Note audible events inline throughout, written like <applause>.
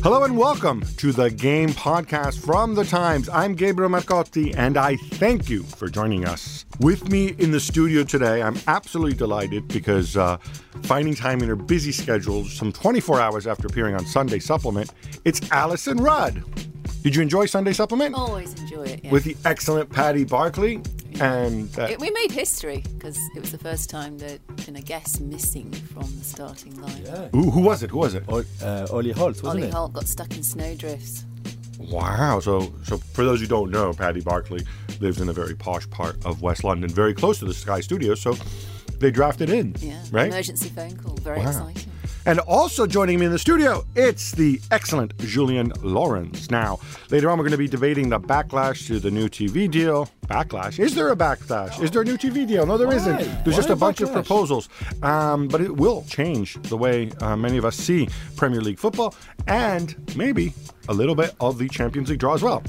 Hello and welcome to the Game Podcast from The Times. I'm Gabriel Marcotti and I thank you for joining us. With me in the studio today, I'm absolutely delighted because uh, finding time in her busy schedule, some 24 hours after appearing on Sunday Supplement, it's Alyson Rudd. Did you enjoy Sunday Supplement? Always enjoy it. Yeah. With the excellent Paddy Barclay. And uh, It- we made history because it was the first time there'd been a guest missing from the starting line. who, who was it? Who was it? Ol- uh, Ollie Holt, wasn't Ollie it? Holt got stuck in snowdrifts. Wow. So, so for those who don't know, Paddy Barclay lives in a very posh part of West London, very close to the Sky Studios. So they drafted in. Yeah. Right? Emergency phone call. Very Wow. exciting. And also joining me in the studio, it's the excellent Julien Laurens. Now, later on, we're going to be debating the backlash to the new TV deal. Backlash? Is there a backlash? Is there a new TV deal? No, there Why? not There's just a bunch of proposals. Um, but it will change the way uh, many of us see Premier League football and maybe a little bit of the Champions League draw as well.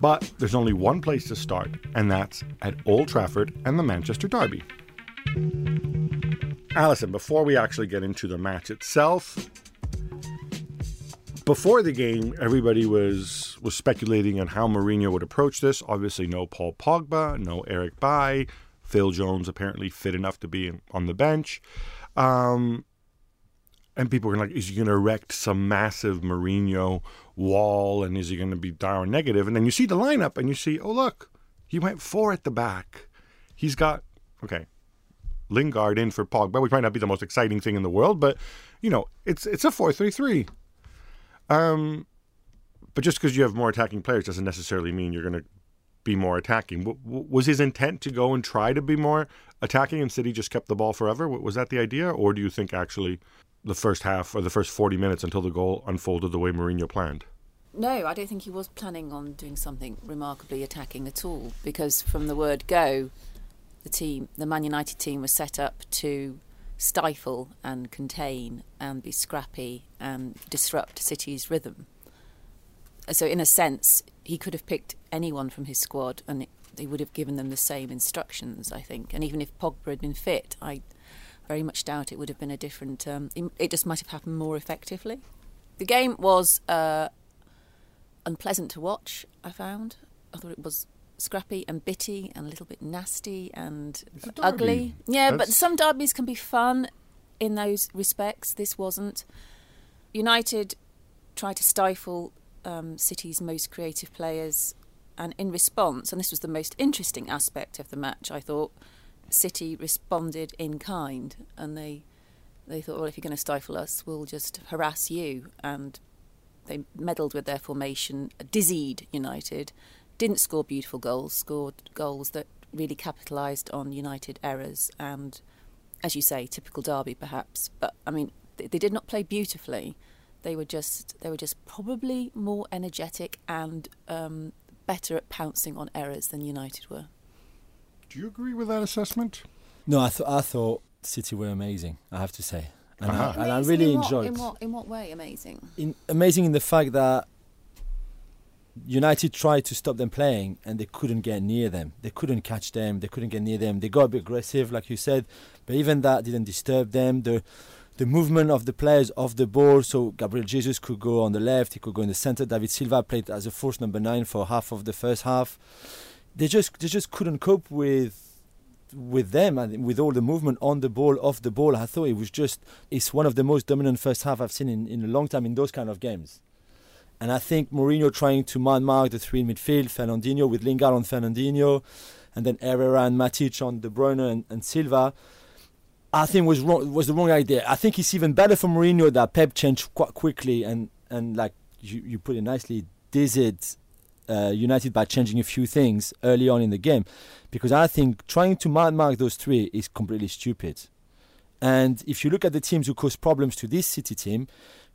But there's only one place to start, and that's at Old Trafford and the Manchester Derby. Alyson, before we actually get into the match itself, before the game, everybody was was speculating on how Mourinho would approach this. Obviously, no Paul Pogba, no Eric Bailly, Phil Jones apparently fit enough to be in, on the bench, um, and people were like, "Is he going to erect some massive Mourinho wall? And is he going to be down negative?" And then you see the lineup, and you see, "Oh look, he went four at the back. He's got okay." Lingard in for Pogba, which might not be the most exciting thing in the world, but you know, it's it's a four-three-three. Um, but just because you have more attacking players doesn't necessarily mean you're going to be more attacking. W- was his intent to go and try to be more attacking, and City just kept the ball forever? W- Was that the idea, or do you think actually the first half or the first 40 minutes until the goal unfolded the way Mourinho planned? No, I don't think he was planning on doing something remarkably attacking at all because from the word go, the team, the Man United team, was set up to stifle and contain and be scrappy and disrupt City's rhythm. So, in a sense, he could have picked anyone from his squad and they would have given them the same instructions, I think. And even if Pogba had been fit, I very much doubt it would have been a different. Um, it- it just might have happened more effectively. The game was uh, unpleasant to watch. I found. I thought it was scrappy and bitty and a little bit nasty and ugly. Yeah, but some derbies can be fun in those respects. This wasn't. United tried to stifle um, City's most creative players, and in response, and this was the most interesting aspect of the match, I thought City responded in kind, and they they thought, well, if you're going to stifle us, we'll just harass you, and they meddled with their formation, dizzied United, didn't score beautiful goals, scored goals that really capitalised on United errors, and as you say, typical derby perhaps. But I mean, they, they did not play beautifully. They were just they were just probably more energetic and um, better at pouncing on errors than United were. Do you agree with that assessment? No, I, th- I thought City were amazing, I have to say. And, Uh-huh. I, and I really in what- enjoyed in what in what way amazing? in, amazing in the fact that United tried to stop them playing and they couldn't get near them. They couldn't catch them. They couldn't get near them. They got a bit aggressive, like you said, but even that didn't disturb them. The the movement of the players off the ball. So Gabriel Jesus could go on the left, he could go in the center. David Silva played as a false number nine for half of the first half. They just they just couldn't cope with with them and with all the movement on the ball, off the ball. I thought it was just it's one of the most dominant first half I've seen in, in a long time in those kind of games. And I think Mourinho trying to man mark the three in midfield, Fernandinho with Lingard on Fernandinho, and then Herrera and Matic on De Bruyne and, and Silva. I think was wrong, was the wrong idea. I think it's even better for Mourinho that Pep changed quite quickly and, and like you, you put it nicely, did uh, United by changing a few things early on in the game, because I think trying to man mark those three is completely stupid. And if you look at the teams who caused problems to this City team,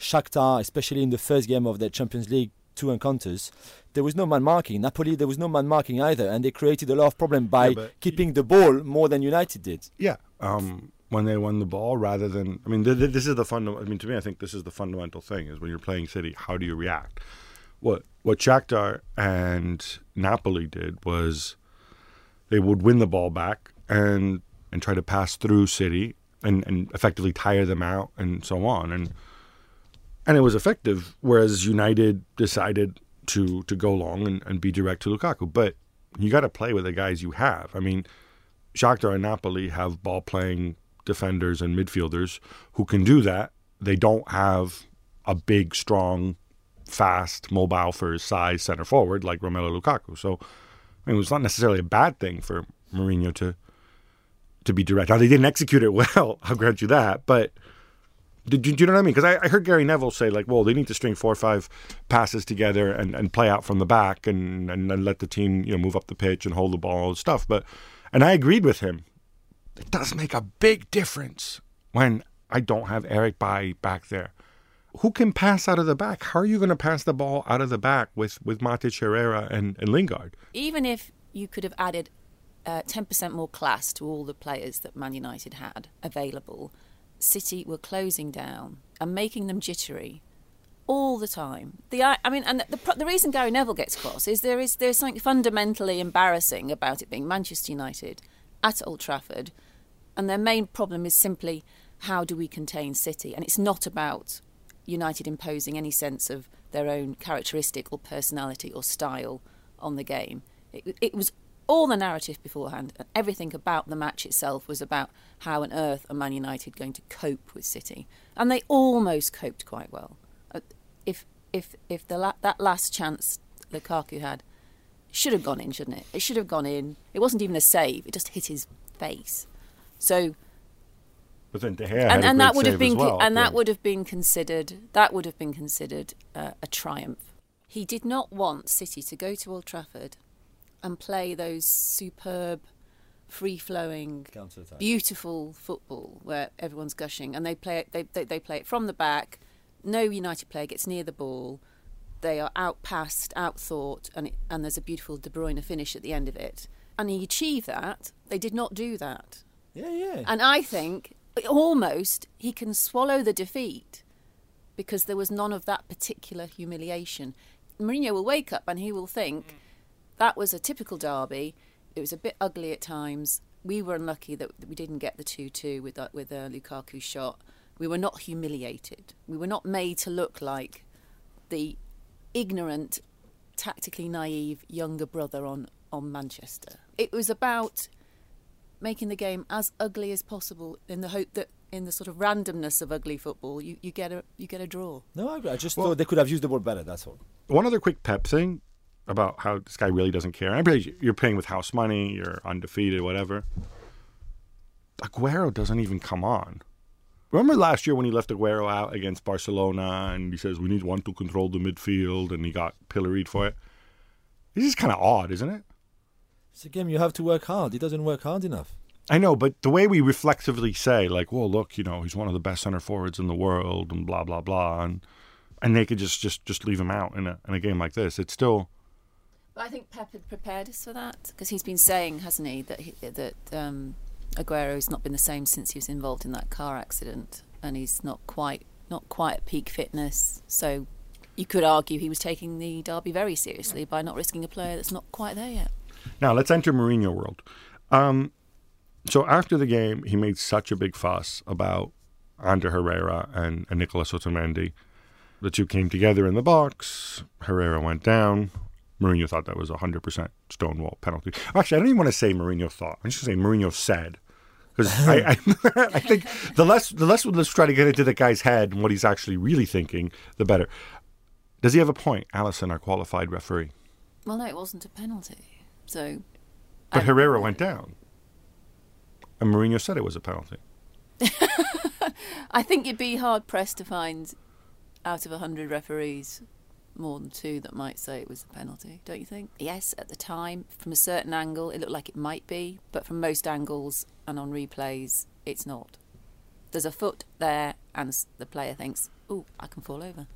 Shakhtar, especially in the first game of their Champions League two encounters, there was no man marking. Napoli, there was no man marking either, and they created a lot of problem by Yeah, keeping the ball more than United did. Yeah. Um, when they won the ball, rather than I mean, th- th- this is the fundamental. I mean, to me, I think this is the fundamental thing: is when you're playing City, how do you react? What what Shakhtar and Napoli did was they would win the ball back and and try to pass through City and and effectively tire them out and so on and and it was effective. Whereas United decided to to go long and, and be direct to Lukaku, but you got to play with the guys you have. I mean, Shakhtar and Napoli have ball playing defenders and midfielders who can do that. They don't have a big, strong, fast, mobile for his size center forward like Romelu Lukaku. So, I mean, it was not necessarily a bad thing for Mourinho to to be direct. Now they didn't execute it <laughs> well. I'll grant you that, but. Did you, do you know what I mean? Because I, I heard Gary Neville say like, well, they need to string four or five passes together and, and play out from the back and, and, and let the team you know move up the pitch and hold the ball and stuff. But and I agreed with him. It does make a big difference when I don't have Eric Bailly back there. Who can pass out of the back? How are you going to pass the ball out of the back with with Matic Herrera and, and Lingard? even if you could have added uh, 10% more class to all the players that Man United had available, City were closing down and making them jittery all the time. The I mean, and the, the, the reason Gary Neville gets cross is there is there's something fundamentally embarrassing about it being Manchester United at Old Trafford, and their main problem is simply how do we contain City, and it's not about United imposing any sense of their own characteristic or personality or style on the game. It, it was all the narrative beforehand, and everything about the match itself was about how on earth are Man United going to cope with City, and they almost coped quite well. Uh, If if if the la- that last chance Lukaku had should have gone in, shouldn't it? It should have gone in. It wasn't even a save; it just hit his face. So But then De Gea had and, and that would have been well. and that would have been considered that would have been considered uh, a triumph. He did not want City to go to Old Trafford and play those superb, free-flowing, beautiful football where everyone's gushing, and they play it. They, they they play it from the back. No United player gets near the ball. They are outpassed, outthought, and it, and there's a beautiful De Bruyne finish at the end of it. And he achieved that. They did not do that. Yeah, yeah. And I think almost he can swallow the defeat because there was none of that particular humiliation. Mourinho will wake up and he will think mm. That was a typical derby. It was a bit ugly at times. We were unlucky that we didn't get the 2 2 with, that- with uh, a Lukaku shot. We were not humiliated. We were not made to look like the ignorant, tactically naive younger brother on, on Manchester. It was about making the game as ugly as possible in the hope that in the sort of randomness of ugly football you, you get a you get a draw. no, I. I just Well- thought they could have used the ball better. That's all. One other quick pep thing about how this guy really doesn't care. I realize you're paying with house money, you're undefeated, whatever. Aguero doesn't even come on. Remember last year when he left Aguero out against Barcelona and he says we need one to control the midfield and he got pilloried for it? This is kind of odd, isn't it? It's a game you have to work hard. He doesn't work hard enough. I know, but the way we reflexively say, like, well, look, you know, he's one of the best center forwards in the world and blah, blah, blah. And and they could just, just, just leave him out in a, in a game like this. It's still. But I think Pep had prepared us for that because he's been saying, hasn't he, that he, that um, Aguero's not been the same since he was involved in that car accident, and he's not quite not quite at peak fitness. So you could argue he was taking the derby very seriously by not risking a player that's not quite there yet. Now let's enter Mourinho world. Um, so after the game, he made such a big fuss about Ander Herrera and, and Nicolas Otamendi. The two came together in the box. Herrera went down. Mourinho thought that was a 100% stonewall penalty. Actually, I don't even want to say Mourinho thought. I'm just going to say Mourinho said. Because <laughs> I, I, <laughs> I think the less the less let's try to get into the guy's head and what he's actually really thinking, the better. Does he have a point, Alyson, our qualified referee? Well, no, it wasn't a penalty. So. But I- Herrera went down. And Mourinho said it was a penalty. <laughs> I think you'd be hard pressed to find out of a 100 referees more than two that might say it was a penalty, don't you think? Yes, at the time, from a certain angle, it looked like it might be, but from most angles and on replays, it's not. There's a foot there, and the player thinks, "Oh, I can fall over."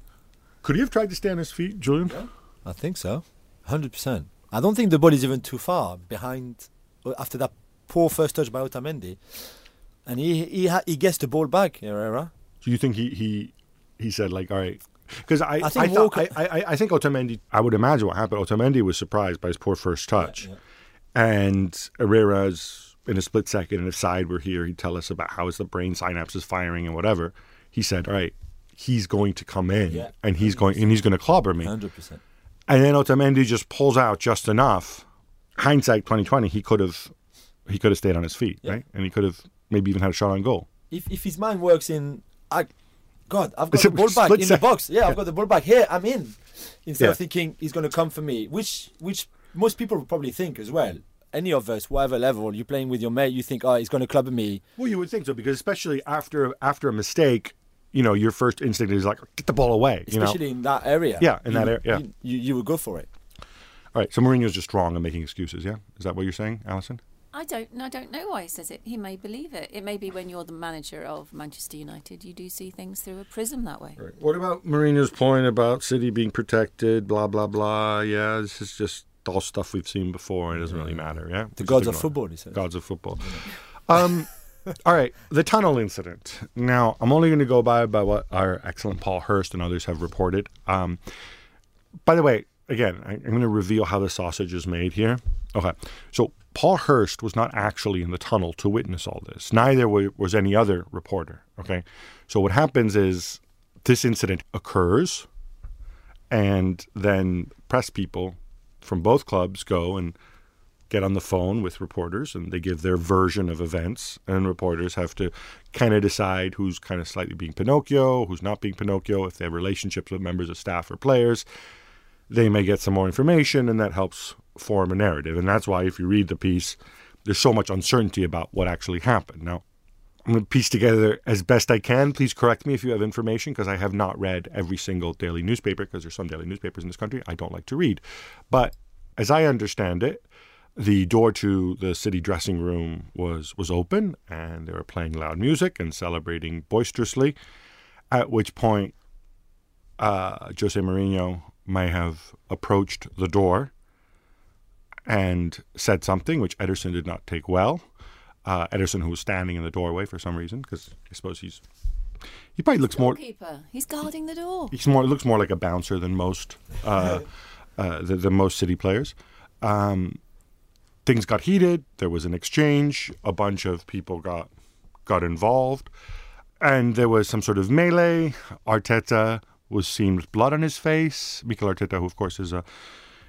Could he have tried to stay on his feet, Julien? I think so, hundred percent. I don't think the ball is even too far behind uh, after that poor first touch by Otamendi, and he he ha- he gets the ball back, Herrera. Do you think he he he said like, all right? Because I I I, think thought, Walker- I, I I think Otamendi. I would imagine what happened. Otamendi was surprised by his poor first touch, and Herrera's in a split second. And if Syed were here, he'd tell us about how his the brain synapses firing and whatever. He said, all right, he's going to come in Yeah. and he's going and he's going to clobber me. Hundred percent. And then Otamendi just pulls out just enough. Hindsight, twenty twenty, he could have he could have stayed on his feet, Yeah. right? And he could have maybe even had a shot on goal. If if his mind works in, I, God, I've got the ball back in the box. Yeah, I've got the ball back here. I'm in. Instead Yeah. of thinking he's going to come for me, which which most people would probably think as well. Any of us, whatever level, you're playing with your mate, you think, oh, he's going to club me. Well, you would think so because especially after after a mistake, you know, your first instinct is like get the ball away. You know. especially in that area. Yeah, in You- that area, yeah. you, you, you would go for it. All right, so Mourinho's just wrong and making excuses. Yeah, is that what you're saying, Alyson? I don't. I don't know why he says it. He may believe it. It may be when you're the manager of Manchester United, you do see things through a prism that way. Right. What about Mourinho's point about City being protected? Blah blah blah. Yeah, this is just all stuff we've seen before. It doesn't really matter. Yeah, The gods of ignore it. football, he says. Gods of football. <laughs> Um, all right, the tunnel incident. Now, I'm only going to go by by what our excellent Paul Hurst and others have reported. Um, by the way, again, I, I'm going to reveal how the sausage is made here. Okay, so Paul Hurst was not actually in the tunnel to witness all this. Neither was any other reporter. Okay, so what happens is this incident occurs, and then press people from both clubs go and get on the phone with reporters and they give their version of events and reporters have to kind of decide who's kind of slightly being Pinocchio, who's not being Pinocchio, if they have relationships with members of staff or players. They may get some more information and that helps form a narrative. And that's why if you read the piece, there's so much uncertainty about what actually happened. Now, I'm going to piece together as best I can. Please correct me if you have information because I have not read every single daily newspaper because there's some daily newspapers in this country I don't like to read. But as I understand it, the door to the city dressing room was was open and they were playing loud music and celebrating boisterously. At which point, uh, Jose Mourinho may have approached the door and said something which Ederson did not take well. Uh, Ederson, who was standing in the doorway for some reason, because I suppose he's he probably looks more he's guarding the door. he's more looks more like a bouncer than most uh, <laughs> uh, than, than most city players. Um, things got heated. There was an exchange. A bunch of people got got involved, and there was some sort of melee. Arteta was seen with blood on his face. Mikel Arteta, who of course is a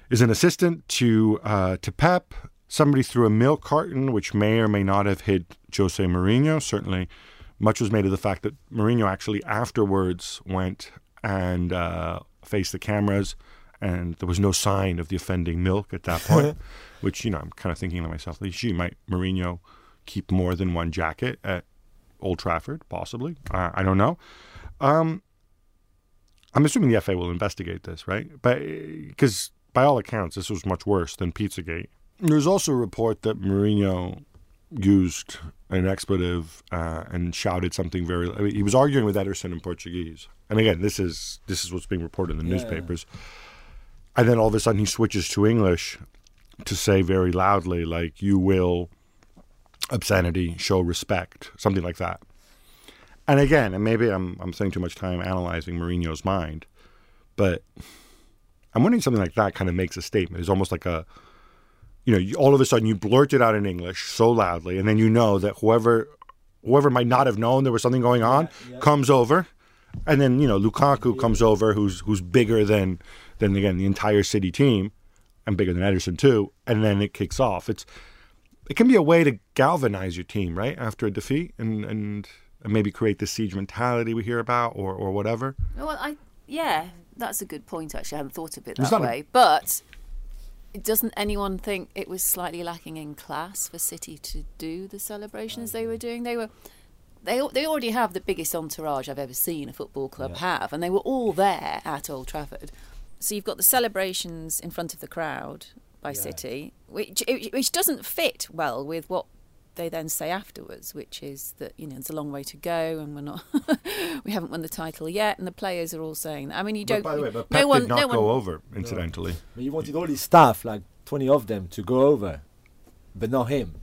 is an assistant to uh, to Pep. Somebody threw a milk carton, which may or may not have hit Jose Mourinho. Certainly, much was made of the fact that Mourinho actually afterwards went and uh, faced the cameras, and there was no sign of the offending milk at that point. <laughs> which you know, I'm kind of thinking to myself, gee, might Mourinho keep more than one jacket at Old Trafford? Possibly. Uh, I don't know. Um, I'm assuming the FA will investigate this, right? But because by all accounts, this was much worse than Pizzagate. There's also a report that Mourinho used an expletive uh, and shouted something very. I mean, he was arguing with Ederson in Portuguese, and again, this is this is what's being reported in the Yeah. newspapers. And then all of a sudden, he switches to English to say very loudly, like "You will obscenity, show respect," something like that. And again, and maybe I'm I'm spending too much time analyzing Mourinho's mind, but I'm wondering something like that kind of makes a statement. It's almost like a, you know, you, all of a sudden you blurt it out in English so loudly, and then you know that whoever whoever might not have known there was something going on, comes over, and then you know Lukaku comes over, who's who's bigger than than again the entire City team, and bigger than Ederson too, and then it kicks off. It's it can be a way to galvanize your team, right, after a defeat, and and, and maybe create the siege mentality we hear about, or or whatever. Oh, well, I yeah, that's a good point. Actually, I hadn't thought of it that a- way. But doesn't anyone think it was slightly lacking in class for City to do the celebrations they were doing? They were. They, they already have the biggest entourage I've ever seen a football club have, and they were all there at Old Trafford. So you've got the celebrations in front of the crowd by City, which which doesn't fit well with what they then say afterwards, which is that you know it's a long way to go and we're not, <laughs> we haven't won the title yet, and the players are all saying that. I mean, you don't. but by the way, but no one, did not no one, go over, incidentally. But you wanted all his staff, like 20 of them, to go over, but not him.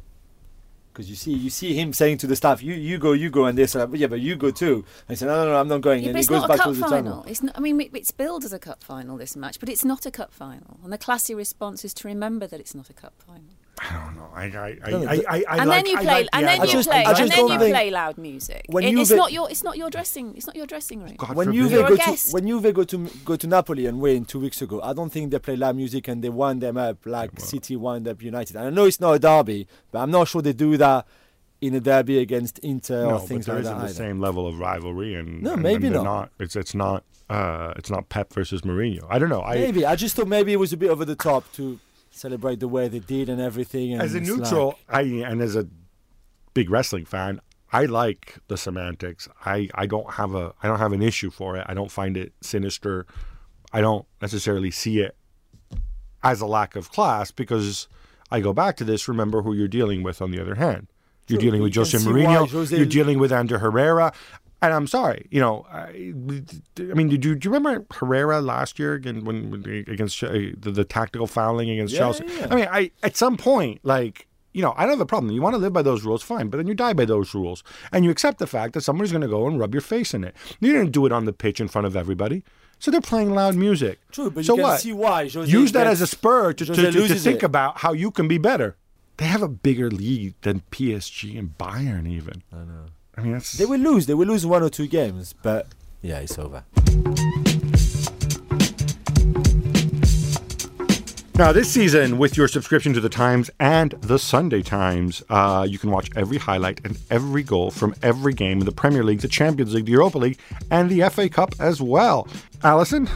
Because you see, you see him saying to the staff, "You, you go, you go," and they say, "Yeah, but you go too." And he said, "No, no, no, I'm not going." Yeah, and but he it's goes not a back cup to the final. tunnel. It's not, I mean, it's billed as a cup final this match, but it's not a cup final. And the classy response is to remember that it's not a cup final. I don't know. I I I, No, no, I, I, I and like, then you play, like the and then you just- play, I and then you think- play loud music. When It- you it's ve- not your, it's not your dressing, it's not your dressing room. God when You're a go to when Juve go to go to Napoli and win two weeks ago, I don't think they play loud music and they wind them up like City wind up United. And I know it's not a derby, but I'm not sure they do that in a derby against Inter no, or but things there like isn't that. the either. same level of rivalry, and No, and- maybe and they're not. It's it's not uh, it's not Pep versus Mourinho. I don't know. I Maybe I just thought maybe it was a bit over the top to celebrate the way they did and everything. And as a neutral, like- I and as a big wrestling fan, I like the semantics. I, I don't have a I don't have an issue for it. I don't find it sinister. I don't necessarily see it as a lack of class because I go back to this. Remember who you're dealing with. On the other hand, you're True, dealing with Jose Mourinho. Jose- You're dealing with Ander Herrera. And I'm sorry, you know. I, I mean, did you do you remember Herrera last year again when, when against uh, the, the tactical fouling against Yeah, Chelsea? yeah. I mean, I at some point, like you know, I don't have a problem. You want to live by those rules, fine. But then you die by those rules, and you accept the fact that somebody's going to go and rub your face in it. You didn't do it on the pitch in front of everybody, so they're playing loud music. True, but you so can what? see why Jose Use that gets- as a spur to, to, to, to think it. about how you can be better. They have a bigger lead than PSG and Bayern, even. I know. I mean, that's They will lose. They will lose one or two games, but yeah, it's over. Now, this season, with your subscription to the Times and the Sunday Times, uh, you can watch every highlight and every goal from every game in the Premier League, the Champions League, the Europa League, and the FA Cup as well. Alyson,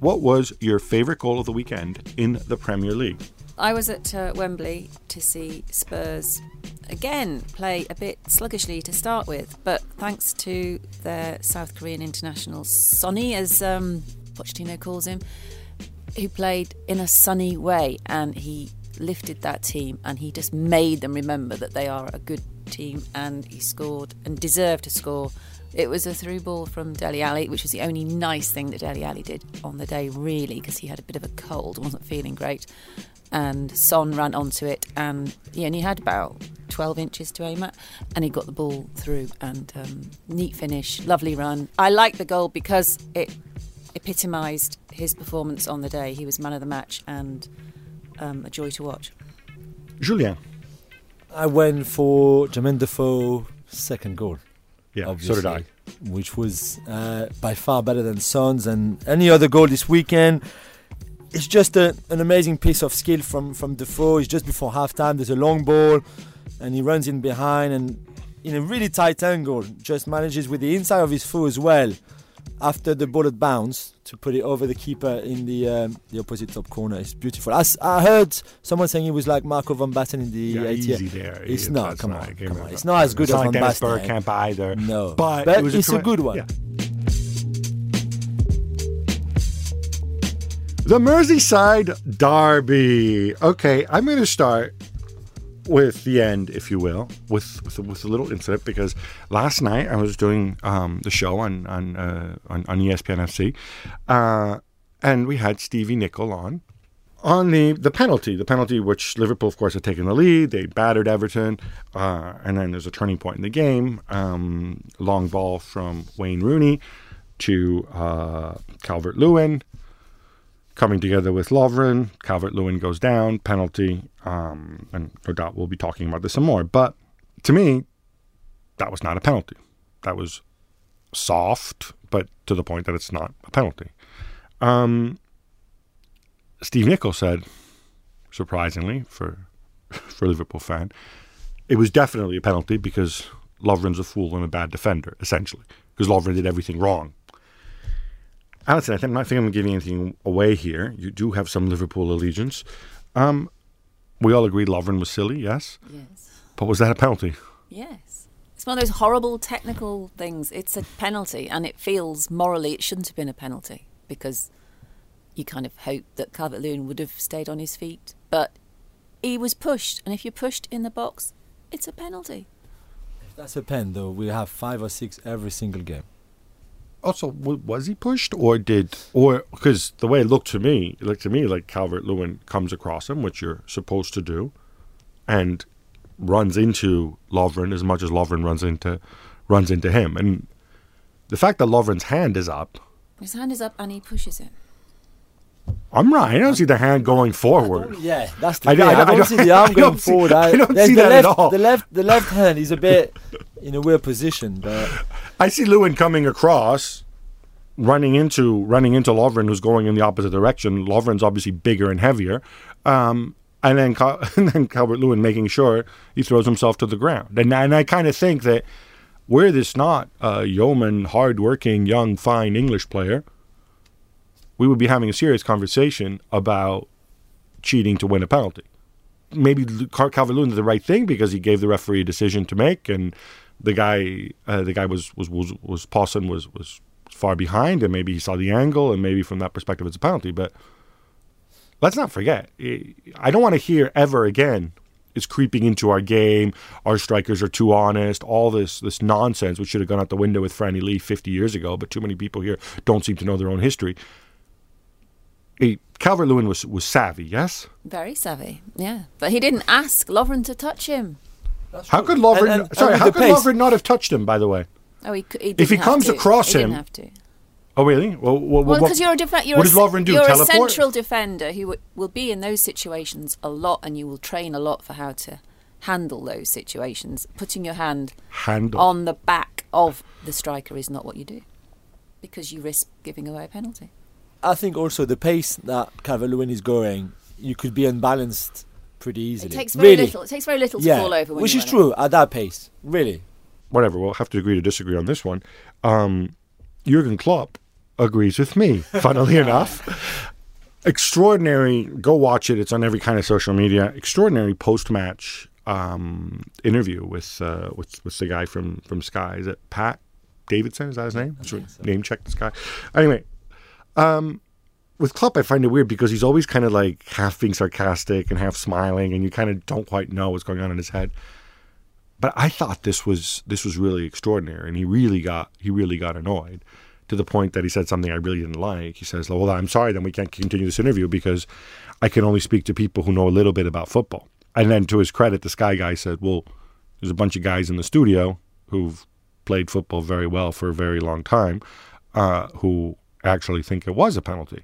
what was your favorite goal of the weekend in the Premier League? I was at uh, Wembley to see Spurs again play a bit sluggishly to start with, but thanks to their South Korean international Sonny, as um, Pochettino calls him, who played in a sunny way, and he lifted that team, and he just made them remember that they are a good team, and he scored and deserved to score. It was a through ball from Dele Alli, which was the only nice thing that Dele Alli did on the day, really, because he had a bit of a cold, wasn't feeling great and Son ran onto it, and he only had about 12 inches to aim at, and he got the ball through. And um, neat finish, lovely run. I like the goal because it epitomised his performance on the day. He was man of the match and um, a joy to watch. Julien. I went for Jermaine Defoe second goal. Yeah, obviously, so did I. Which was uh, by far better than Son's and any other goal this weekend. It's just a, an amazing piece of skill from from Defoe. It's just before halftime. There's a long ball, and he runs in behind and in a really tight angle, just manages with the inside of his foot as well. After the ball had bounced, to put it over the keeper in the um, the opposite top corner. It's beautiful. I heard someone saying he was like Marco van Basten in the Yeah, 80th. easy there. It's It- not. Come on, come on. It's not as good It's as not Van like Dennis Basten. Bergkamp either. No, But, but it was it's a tre- good one. yeah. The Merseyside Derby. Okay, I'm going to start with the end, if you will, with with, with a little incident because last night I was doing um, the show on on, uh, on on ESPN FC, uh, and we had Stevie Nicol on on the the penalty, the penalty which Liverpool, of course, had taken the lead. They battered Everton, uh, and then there's a turning point in the game. Um, long ball from Wayne Rooney to uh, Calvert Lewin, coming together with Lovren. Calvert Lewin goes down, penalty, um, and no doubt we'll be talking about this some more. But to me, that was not a penalty. That was soft, but to the point that it's not a penalty. Um, Steve Nicol said, surprisingly for <laughs> for a Liverpool fan, it was definitely a penalty because Lovren's a fool and a bad defender, essentially, because Lovren did everything wrong. Alyson, I think, I'm not think I'm giving anything away here. You do have some Liverpool allegiance. Um, we all agreed Lovren was silly, yes? Yes. But was that a penalty? Yes. It's one of those horrible technical things. It's a penalty, and it feels morally it shouldn't have been a penalty because you kind of hope that Calvert Lewin would have stayed on his feet. But he was pushed, and if you're pushed in the box, it's a penalty. If that's a pen, though. We have five or six every single game. Also, was he pushed or did or because the way it looked to me, it looked to me like Calvert Lewin comes across him, which you're supposed to do, and runs into Lovren as much as Lovren runs into runs into him. And the fact that Lovren's hand is up, His hand is up, and he pushes it. I'm right. I don't see the hand going forward. Yeah, that's the I thing. don't- I, I don't, don't- see the arm <laughs> going see- forward. I don't see the that at all. The left, the left hand is a bit in a weird position, but I see Lewin coming across, running into running into Lovren, who's going in the opposite direction. Lovren's obviously bigger and heavier, um, and then <laughs> and then Calvert Lewin making sure he throws himself to the ground. And, and I kind of think that were this not a yeoman, hardworking, young, fine English player, we would be having a serious conversation about cheating to win a penalty. Maybe Calvert Lewin did the right thing because he gave the referee a decision to make, and the guy, uh, the guy was was was was Pawson was was far behind, and maybe he saw the angle, and maybe from that perspective it's a penalty. But let's not forget, I I don't want to hear ever again. It's creeping into our game. Our strikers are too honest. All this this nonsense, which should have gone out the window with Franny Lee 50 years ago, but too many people here don't seem to know their own history. Calvert Lewin was was savvy, yes. Very savvy, yeah. But he didn't ask Lovren to touch him. How could Lovren? And- and- sorry, and how could the pace- Lovren not have touched him? By the way. Oh, he, c- he If he have comes to. across he him- didn't have to. Oh, really? Well, well, Well, what- because you're a different. You're what a, does Lovren do? You're Teleport? a central defender who w- will be in those situations a lot, and you will train a lot for how to handle those situations. Putting your hand handle. on the back of the striker is not what you do, because you risk giving away a penalty. I think also the pace that Calvert Lewin is going, you could be unbalanced pretty easily. It takes very really. little. It takes very little to yeah, fall over. When which is run true at that pace. Really. Whatever. We'll have to agree to disagree on this one. Um, Jurgen Klopp agrees with me. <laughs> Funnily enough, extraordinary. Go watch it. It's on every kind of social media. Extraordinary post-match um, interview with uh, with with the guy from from Sky. Is it Pat Davidson? Is that his name? Sort of Name check this guy. Anyway, um, with Klopp, I find it weird because he's always kind of like half being sarcastic and half smiling, and you kind of don't quite know what's going on in his head. But I thought this was this was really extraordinary, and he really got he really got annoyed to the point that he said something I really didn't like. He says, "Well, I'm sorry, then we can't continue this interview because I can only speak to people who know a little bit about football." And then, to his credit, the Sky guy said, "Well, there's a bunch of guys in the studio who've played football very well for a very long time, uh, who actually think it was a penalty."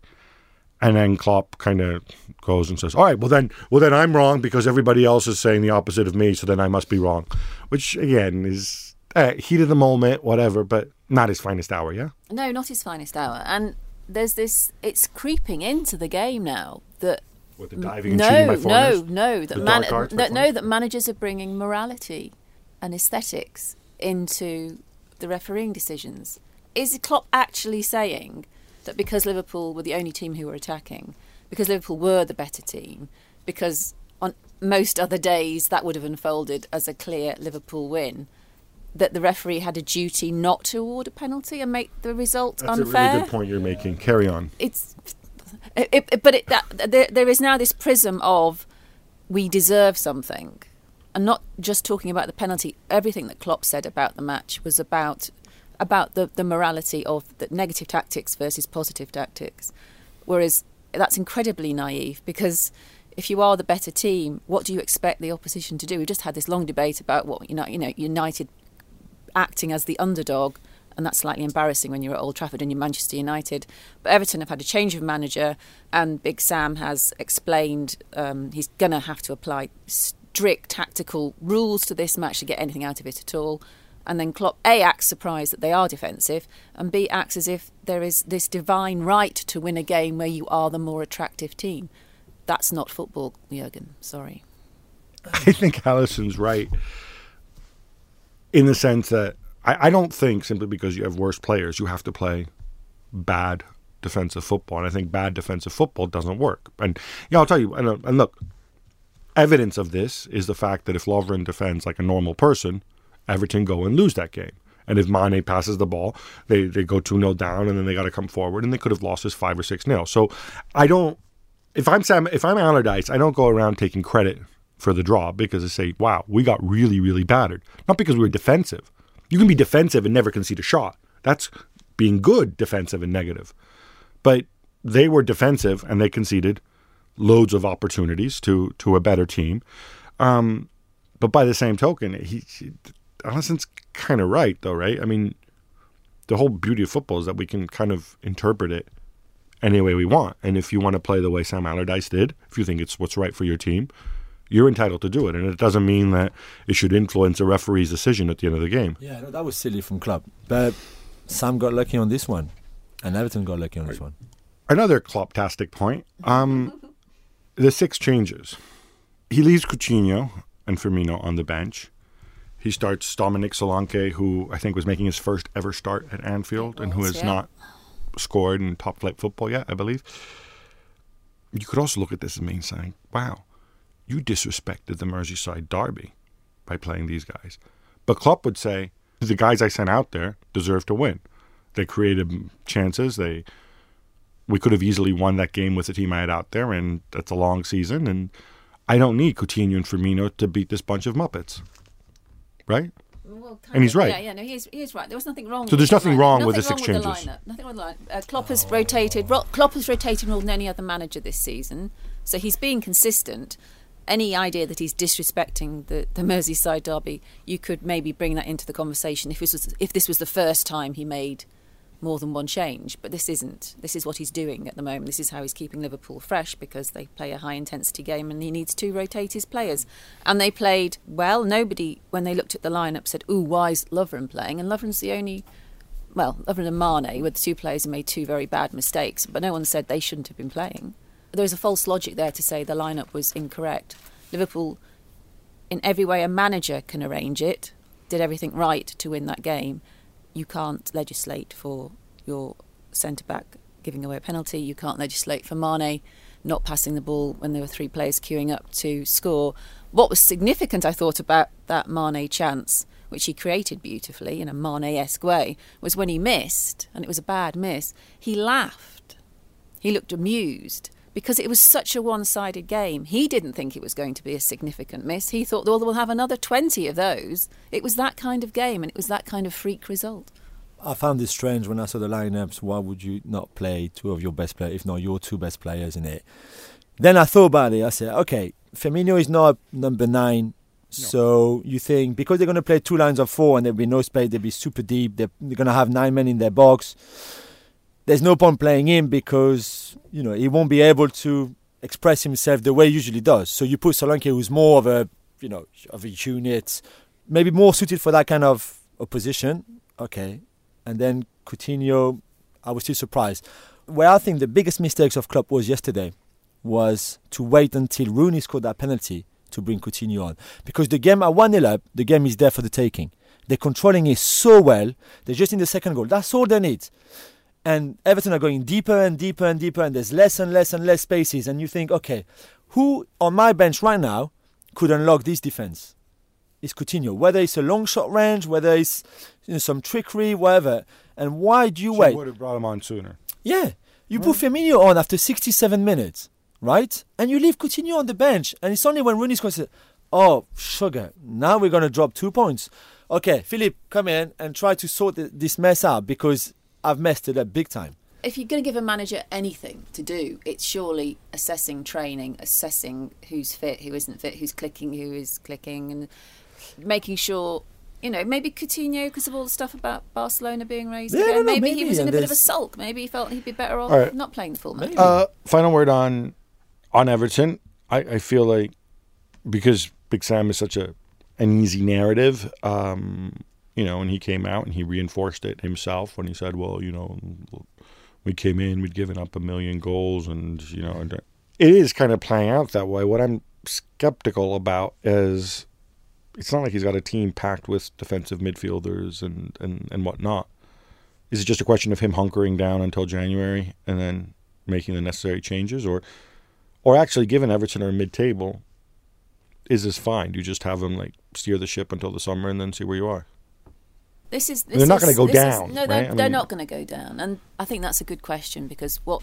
And then Klopp kind of goes and says, "All right, well then, well then I'm wrong because everybody else is saying the opposite of me, so then I must be wrong," which again is uh, heat of the moment, whatever, but not his finest hour. Yeah, No, not his finest hour. And there's this. It's creeping into the game now that with the diving and cheating no, no, no. That man, dark arts by that no, that managers are bringing morality and aesthetics into the refereeing decisions. Is Klopp actually saying that because Liverpool were the only team who were attacking, because Liverpool were the better team, because on most other days that would have unfolded as a clear Liverpool win, that the referee had a duty not to award a penalty and make the result That's unfair? That's a really good point you're making. Carry on. it's it, it, but it, that, there, there is now this prism of we deserve something and not just talking about the penalty everything that Klopp said about the match was about about the, the morality of the negative tactics versus positive tactics whereas that's incredibly naive because if you are the better team what do you expect the opposition to do we've just had this long debate about what you know, you know United acting as the underdog, and that's slightly embarrassing when you're at Old Trafford and you're Manchester United. But Everton have had a change of manager, and Big Sam has explained um, he's going to have to apply strict tactical rules to this match to get anything out of it at all. And then Klopp A acts surprised that they are defensive, and B acts as if there is this divine right to win a game where you are the more attractive team. That's not football, Jurgen. Sorry. <laughs> I think Alyson's right in the sense that I, I don't think simply because you have worse players you have to play bad defensive football. And I think bad defensive football doesn't work. And yeah, I'll tell you. And, uh, and look, evidence of this is the fact that if Lovren defends like a normal person, Everton go and lose that game. And if Mane passes the ball, they, they go 2 0 down and then they got to come forward and they could have lost this 5 or 6 0. So I don't, if I'm Sam, if I'm Allardyce, I don't go around taking credit for the draw because I say, wow, we got really, really battered. Not because we were defensive. You can be defensive and never concede a shot. That's being good defensive and negative. But they were defensive and they conceded loads of opportunities to to a better team. Um, but by the same token, he, he Alyson's kind of right though, right? I mean, the whole beauty of football is that we can kind of interpret it any way we want. And if you want to play the way Sam Allardyce did, if you think it's what's right for your team, you're entitled to do it. And it doesn't mean that it should influence a referee's decision at the end of the game. Yeah, no, that was silly from Klopp. But Sam got lucky on this one, and Everton got lucky on this one. Another Klopp-tastic point. Um, <laughs> the six changes. He leaves Coutinho and Firmino on the bench. He starts Dominic Solanke, who I think was making his first ever start at Anfield and who has yeah. not scored in top flight football yet, I believe. You could also look at this as mean saying, wow, you disrespected the Merseyside derby by playing these guys. But Klopp would say, the guys I sent out there deserve to win. They created chances. They we could have easily won that game with the team I had out there, and that's a long season. And I don't need Coutinho and Firmino to beat this bunch of muppets, right? Well, And he's of, right. Yeah, yeah, no, he is, he is right. There was nothing wrong. So with there's nothing wrong with Nothing wrong changes? lineup. Nothing wrong with the lineup. Uh, Klopp has rotated. Ro- Klopp has rotated more than any other manager this season, so he's being consistent. Any idea that he's disrespecting the, the Merseyside derby, you could maybe bring that into the conversation if this was if this was the first time he made more than one change. But this isn't. This is what he's doing at the moment. This is how he's keeping Liverpool fresh because they play a high intensity game and he needs to rotate his players. And they played well. Nobody, when they looked at the lineup, said, "Ooh, why is Lovren playing?" And Lovren's the only. Well, other and Mane, were the two players who made two very bad mistakes, but no one said they shouldn't have been playing. There's a false logic there to say the lineup was incorrect. Liverpool, in every way a manager can arrange it, did everything right to win that game. You can't legislate for your centre back giving away a penalty. You can't legislate for Mane not passing the ball when there were three players queuing up to score. What was significant, I thought, about that Mane chance, which he created beautifully in a Mane esque way, was when he missed, and it was a bad miss, he laughed. He looked amused because it was such a one sided game. He didn't think it was going to be a significant miss. He thought, well, we'll have another 20 of those. It was that kind of game and it was that kind of freak result. I found this strange when I saw the lineups. Why would you not play two of your best players, if not your two best players in it? Then I thought about it. I said, okay, Firmino is not number nine. So you think because they're going to play two lines of four and there'll be no space, they'll be super deep. They're, they're going to have nine men in their box. There's no point playing him because you know he won't be able to express himself the way he usually does. So you put Solanke, who's more of a you know of a unit, maybe more suited for that kind of opposition. Okay, and then Coutinho, I was still surprised. Where I think the biggest mistakes of Klopp was yesterday was to wait until Rooney scored that penalty to bring Coutinho on. Because the game at 1 0 up, the game is there for the taking. They're controlling it so well, they're just in the second goal. That's all they need. And Everton are going deeper and deeper and deeper, and there's less and less and less spaces. And you think, okay, who on my bench right now could unlock this defense? It's Coutinho. Whether it's a long shot range, whether it's you know, some trickery, whatever. And why do you wait? would have brought him on sooner. Yeah, you put Firmino on after 67 minutes, right? And you leave Coutinho on the bench, and it's only when Rooney's going to "Oh, sugar, now we're going to drop two points." Okay, Philip, come in and try to sort this mess out because I've messed it up big time. If you're going to give a manager anything to do, it's surely assessing training, assessing who's fit, who isn't fit, who's clicking, who is clicking, and making sure. You know, maybe Coutinho, because of all the stuff about Barcelona being raised Yeah, again, no, no, maybe, he was in a bit of a sulk. Maybe he felt he'd be better off All right. not playing the full match. Uh, final word on on Everton. I, I feel like because Big Sam is such a an easy narrative, um, you know, and he came out and he reinforced it himself when he said, well, you know, we came in, we'd given up a million goals, and you know, and uh, it is kind of playing out that way. What I'm skeptical about is it's not like he's got a team packed with defensive midfielders and, and, and whatnot. Is it just a question of him hunkering down until January and then making the necessary changes, or or actually given Everton are mid table, is this fine? Do you just have them like steer the ship until the summer and then see where you are? This is this they're not going to go this is- down. no, they're, right? They're mean, not going to go down, and I think that's a good question because what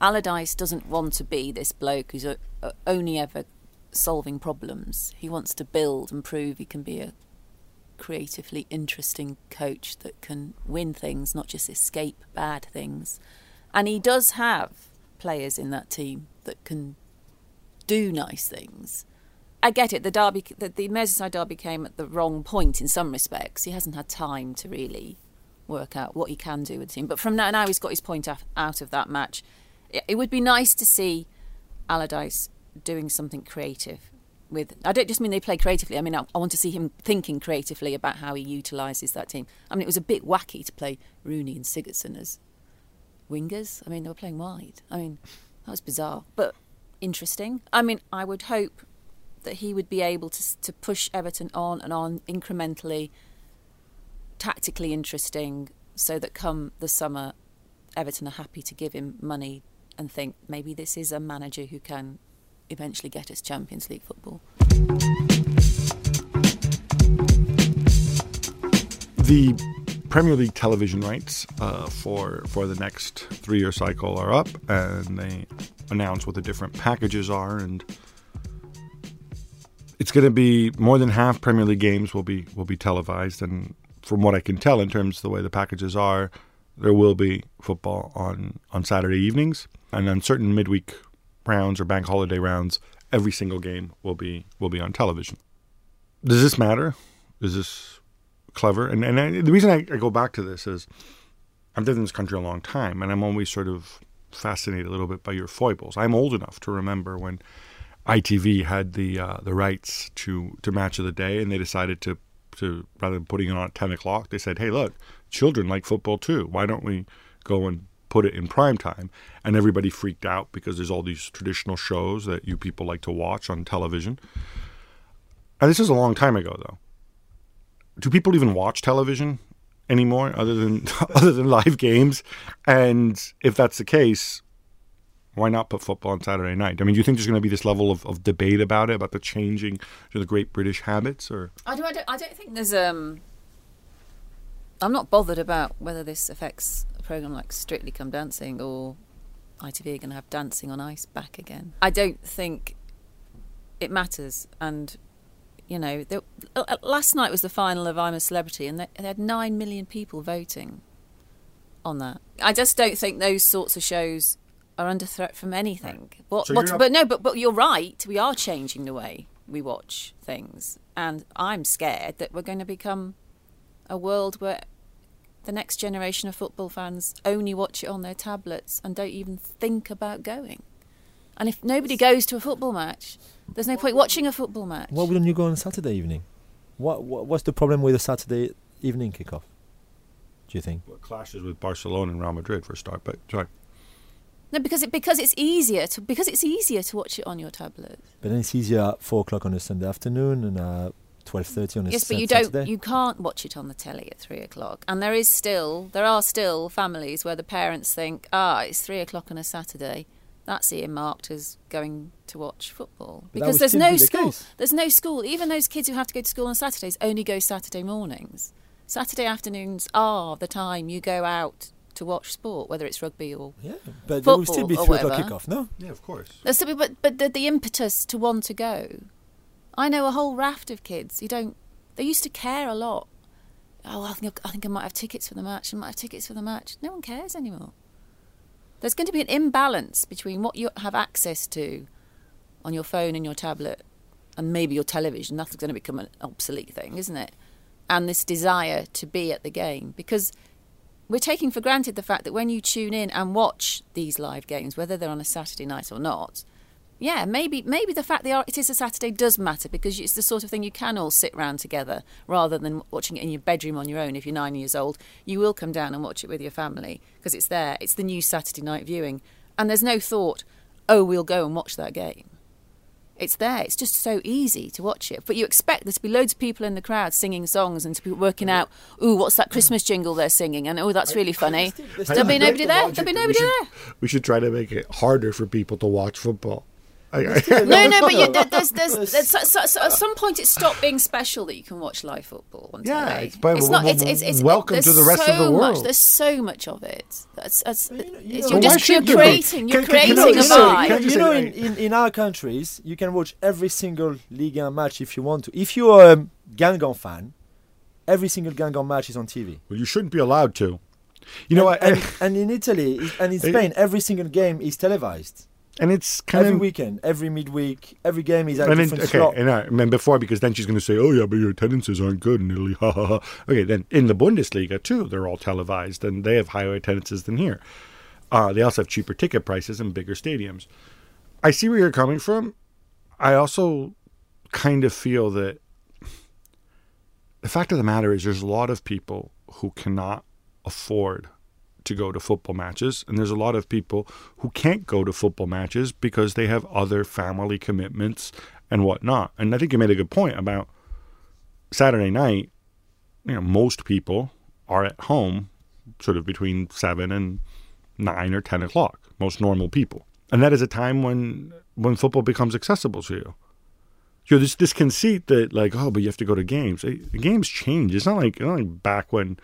Allardyce doesn't want to be this bloke who's uh uh only ever solving problems. He wants to build and prove he can be a creatively interesting coach that can win things, not just escape bad things. And he does have players in that team that can do nice things. I get it. The derby, the, the Merseyside derby came at the wrong point in some respects. He hasn't had time to really work out what he can do with the team. But from now, now he's got his point out of that match. It, would be nice to see Allardyce doing something creative. With I don't just mean they play creatively. I mean I, I want to see him thinking creatively about how he utilises that team. I mean it was a bit wacky to play Rooney and Sigurdsson as wingers. I mean they were playing wide. I mean that was bizarre, but interesting. I mean I would hope that he would be able to to push Everton on and on incrementally, tactically interesting, so that come the summer, Everton are happy to give him money and think maybe this is a manager who can eventually get us Champions League football. the Premier League television rights uh, for for the next three year cycle are up, and they announce what the different packages are, and it's going to be more than half Premier League games will be will be televised, and from what I can tell, in terms of the way the packages are, there will be football on on Saturday evenings, and on certain midweek rounds or bank holiday rounds, every single game will be will be on television. Does this matter? Is this clever? And and I, the reason I, I go back to this is I've lived in this country a long time, and I'm always sort of fascinated a little bit by your foibles. I'm old enough to remember when ITV had the uh, the rights to to Match of the Day, and they decided to to rather than putting it on at ten o'clock, they said, "Hey, look, children like football too. Why don't we go and put it in prime time?" And everybody freaked out because there's all these traditional shows that you people like to watch on television. And this is a long time ago, though. Do people even watch television anymore, other than <laughs> other than live games? And if that's the case, why not put football on Saturday night? I mean, do you think there's going to be this level of, of debate about it, about the changing to the great British habits, or I don't, I don't. I don't think there's. Um, I'm not bothered about whether this affects a program like Strictly Come Dancing or ITV are going to have Dancing on Ice back again. I don't think it matters. And you know, there, uh, last night was the final of I'm a Celebrity, and they, they had nine million people voting on that. I just don't think those sorts of shows are under threat from anything. What, So what, not- but no, but but you're right. We are changing the way we watch things, and I'm scared that we're going to become a world where the next generation of football fans only watch it on their tablets and don't even think about going. And if nobody goes to a football match, there's no point watching a football match. Why wouldn't you go on Saturday evening? What, what What's the problem with a Saturday evening kickoff? Do you think? Well, it clashes with Barcelona and Real Madrid for a start? But sorry, No, because it because it's easier to because it's easier to watch it on your tablet. But then it's easier at four o'clock on a Sunday afternoon and uh, twelve thirty on a Saturday. Yes, but Sat- you don't. Saturday. You can't watch it on the telly at three o'clock. And there is still there are still families where the parents think, ah, it's three o'clock on a Saturday. That's earmarked as going to watch football But because there's no the school. case. There's no school. Even those kids who have to go to school on Saturdays only go Saturday mornings. Saturday afternoons are the time you go out to watch sport, whether it's rugby or Yeah, but there will still be Football or three o'clock kickoff. No, yeah, of course. There's still- but but the, the impetus to want to go. I know a whole raft of kids who don't. They used to care a lot. Oh, I think I think I might have tickets for the match. I might have tickets for the match. No one cares anymore. There's going to be an imbalance between what you have access to on your phone and your tablet, and maybe your television. That's going to become an obsolete thing, isn't it? And this desire to be at the game because we're taking for granted the fact that when you tune in and watch these live games, whether they're on a Saturday night or not, yeah, maybe maybe the fact that it is a Saturday does matter because it's the sort of thing you can all sit round together rather than watching it in your bedroom on your own. If you're nine years old, you will come down and watch it with your family because it's there. It's the new Saturday night viewing, and there's no thought, oh, we'll go and watch that game. It's there. It's just so easy to watch it. But you expect there to be loads of people in the crowd singing songs and to be working out, ooh, what's that Christmas jingle they're singing? And oh, that's really funny. There'll be nobody there. There'll be nobody we should, there. We should try to make it harder for people to watch football. I, I, No, no, but you, there- there's, there's, there's, so, so, so at some point it stopped being special that you can watch live football on Yeah, telly. it's- but it's w- not. It's, it's, it's, welcome there's to the rest of so the Much, world. there's so much of it. That's, that's, it's, know- you're just you're should there be? creating. You're Can- can- can creating I a just vibe. can you know, in, in, in our countries, you can watch every single Ligue 1 match if you want to. If you're a Guingamp fan, every single Guingamp match is on TV. well, you shouldn't be allowed to. You know what? and, And, <laughs> and in Italy and in Spain, every single game is televised. And it's kind Every of weekend, every midweek, every game is at a And then, okay, slot. and, I, and before, because then she's going to say, "Oh yeah, but your attendances aren't good in Italy." Ha ha ha. Okay, then in the Bundesliga too, they're all televised, and they have higher attendances than here. Uh, they also have cheaper ticket prices and bigger stadiums. I see where you're coming from. I also kind of feel that the fact of the matter is, there's a lot of people who cannot afford to go to football matches, and there's a lot of people who can't go to football matches because they have other family commitments and whatnot. And I think you made a good point about Saturday night. You know, most people are at home, sort of between seven and nine or ten o'clock. Most normal people, and that is a time when when football becomes accessible to you. You know, this this conceit that like, oh, but you have to go to games. Eh, games change. It's not like, it's not like back when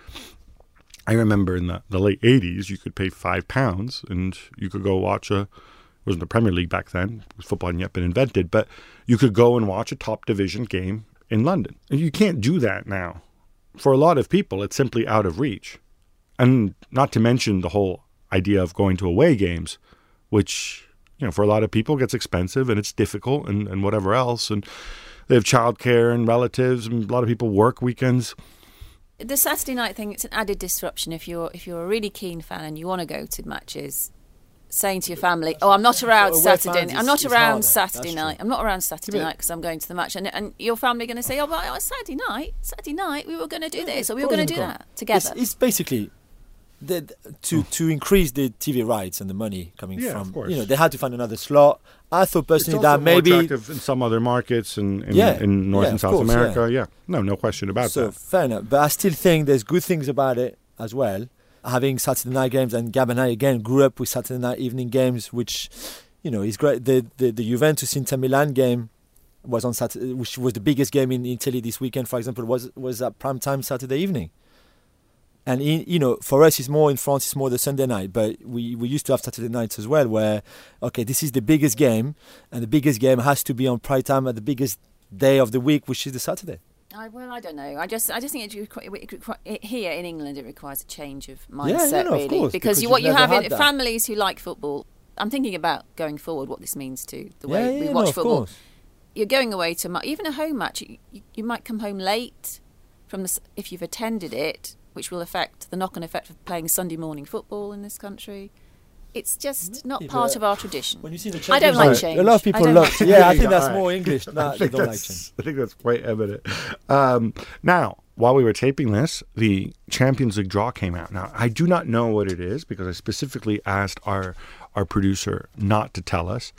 I remember in the, the late 80s, you could pay five pounds and you could go watch a, it wasn't the Premier League back then, football hadn't yet been invented, but you could go and watch a top division game in London. And you can't do that now. For a lot of people, it's simply out of reach. And not to mention the whole idea of going to away games, which, you know, for a lot of people gets expensive and it's difficult and, and whatever else. And they have childcare and relatives, and a lot of people work weekends. The Saturday night thing it's an added disruption if you're if you're a really keen fan and you want to go to matches saying to your family oh I'm not around Saturday fans I'm not around harder. Saturday night. I'm not around Saturday night because I'm going to the match and, and your family are going to say oh but on Saturday night Saturday night we were going to do this or we were going to do that together It's, it's basically the, to mm. to increase the TV rights and the money coming Yeah, from. of course. You know, they had to find another slot. I thought personally that more maybe attractive in some other markets in, in, Yeah, in North yeah, and South course, America. Yeah. no, no question about so that. fair enough. But I still think there's good things about it as well. Having Saturday night games and Gab and I again grew up with Saturday night evening games, which you know is great. The the, the Juventus Inter Milan game was on Saturday, which was the biggest game in Italy this weekend. For example, was was at prime time Saturday evening. And in, you know, for us, it's more in France. It's more the Sunday night, but we, we used to have Saturday nights as well. Where okay, this is the biggest game, and the biggest game has to be on prime time at the biggest day of the week, which is the Saturday. I, well I don't know I just I just think it, requ- it, here in England it requires a change of mindset yeah, no, of really course, because, because you, what you have in that. families who like football I'm thinking about going forward what this means to the way yeah, we watch no, football course. you're going away to even a home match. You, you, you might come home late from the if you've attended it, which will affect the knock-on effect of playing Sunday morning football in this country. It's just not Yeah, part of our tradition. When you see the I don't like change. A lot of people don't love. like yeah, I think that's Alright. more English. <laughs> I That they think, don't that's, change. I think that's quite evident. Um, now, while we were taping this, the Champions League draw came out. Now, I do not know what it is because I specifically asked our our producer not to tell us.